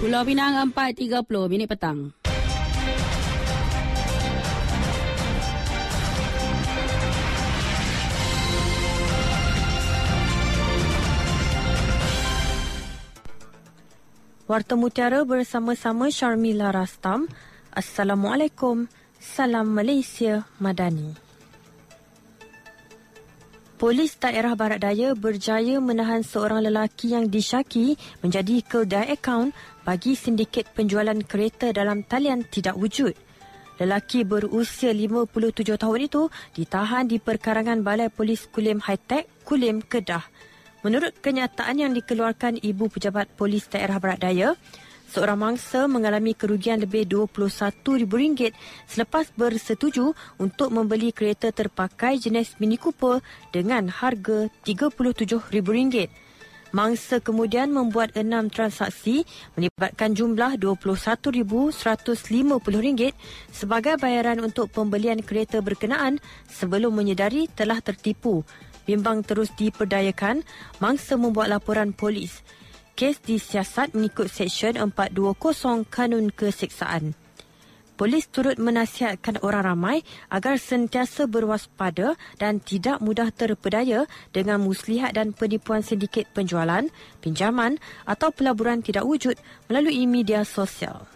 Pulau Pinang 4.30 minit petang. Warta Mutiara bersama-sama Sharmila Rastam. Assalamualaikum. Salam Malaysia Madani. Polis daerah Barat Daya berjaya menahan seorang lelaki yang disyaki menjadi keldai akaun bagi sindiket penjualan kereta dalam talian tidak wujud. Lelaki berusia 57 tahun itu ditahan di perkarangan Balai Polis Kulim High Tech, Kulim, Kedah. Menurut kenyataan yang dikeluarkan Ibu Pejabat Polis Daerah Barat Daya, seorang mangsa mengalami kerugian lebih RM21,000 selepas bersetuju untuk membeli kereta terpakai jenis Mini Cooper dengan harga RM37,000. Mangsa kemudian membuat enam transaksi melibatkan jumlah RM21,150 sebagai bayaran untuk pembelian kereta berkenaan sebelum menyedari telah tertipu bimbang terus diperdayakan, mangsa membuat laporan polis. Kes disiasat mengikut Seksyen 420 Kanun Keseksaan. Polis turut menasihatkan orang ramai agar sentiasa berwaspada dan tidak mudah terpedaya dengan muslihat dan penipuan sindiket penjualan, pinjaman atau pelaburan tidak wujud melalui media sosial.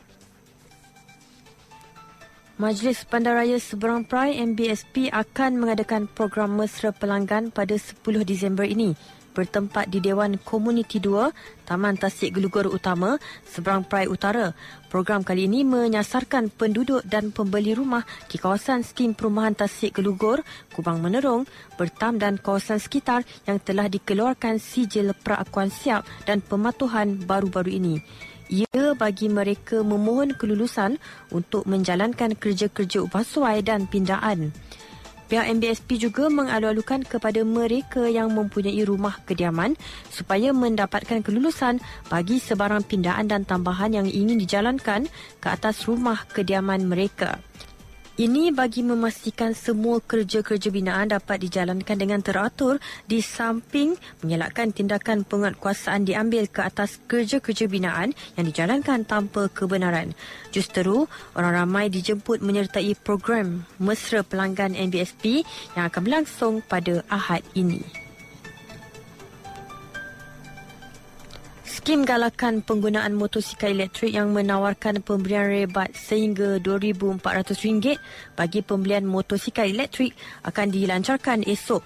Majlis Bandaraya Seberang Perai MBSP akan mengadakan program mesra pelanggan pada 10 Disember ini bertempat di Dewan Komuniti 2, Taman Tasik Gelugur Utama, Seberang Perai Utara. Program kali ini menyasarkan penduduk dan pembeli rumah di kawasan skim perumahan Tasik Gelugur, Kubang Menerong, Bertam dan kawasan sekitar yang telah dikeluarkan sijil perakuan siap dan pematuhan baru-baru ini ia bagi mereka memohon kelulusan untuk menjalankan kerja-kerja upah suai dan pindaan. Pihak MBSP juga mengalu-alukan kepada mereka yang mempunyai rumah kediaman supaya mendapatkan kelulusan bagi sebarang pindaan dan tambahan yang ingin dijalankan ke atas rumah kediaman mereka. Ini bagi memastikan semua kerja-kerja binaan dapat dijalankan dengan teratur di samping mengelakkan tindakan penguatkuasaan diambil ke atas kerja-kerja binaan yang dijalankan tanpa kebenaran. Justeru, orang ramai dijemput menyertai program Mesra Pelanggan NBSP yang akan berlangsung pada Ahad ini. Skim galakan penggunaan motosikal elektrik yang menawarkan pemberian rebat sehingga RM2,400 bagi pembelian motosikal elektrik akan dilancarkan esok.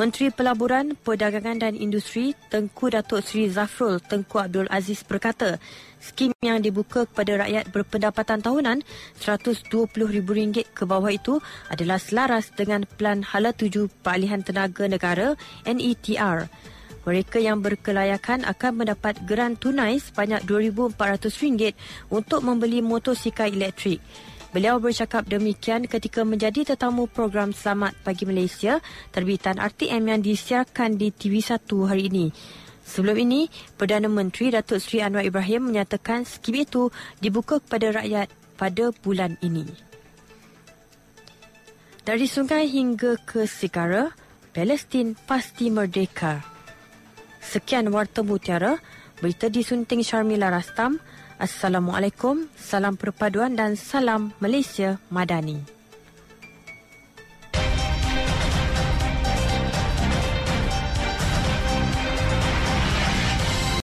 Menteri Pelaburan, Perdagangan dan Industri Tengku Datuk Seri Zafrul Tengku Abdul Aziz berkata, skim yang dibuka kepada rakyat berpendapatan tahunan RM120,000 ke bawah itu adalah selaras dengan Pelan Hala Tuju Peralihan Tenaga Negara NETR. Mereka yang berkelayakan akan mendapat geran tunai sebanyak RM2,400 untuk membeli motosikal elektrik. Beliau bercakap demikian ketika menjadi tetamu program Selamat Pagi Malaysia terbitan RTM yang disiarkan di TV1 hari ini. Sebelum ini, Perdana Menteri Datuk Seri Anwar Ibrahim menyatakan skim itu dibuka kepada rakyat pada bulan ini. Dari sungai hingga ke Sigara, Palestin pasti merdeka. Sekian Warta Mutiara, berita disunting Sharmila Rastam. Assalamualaikum, salam perpaduan dan salam Malaysia Madani.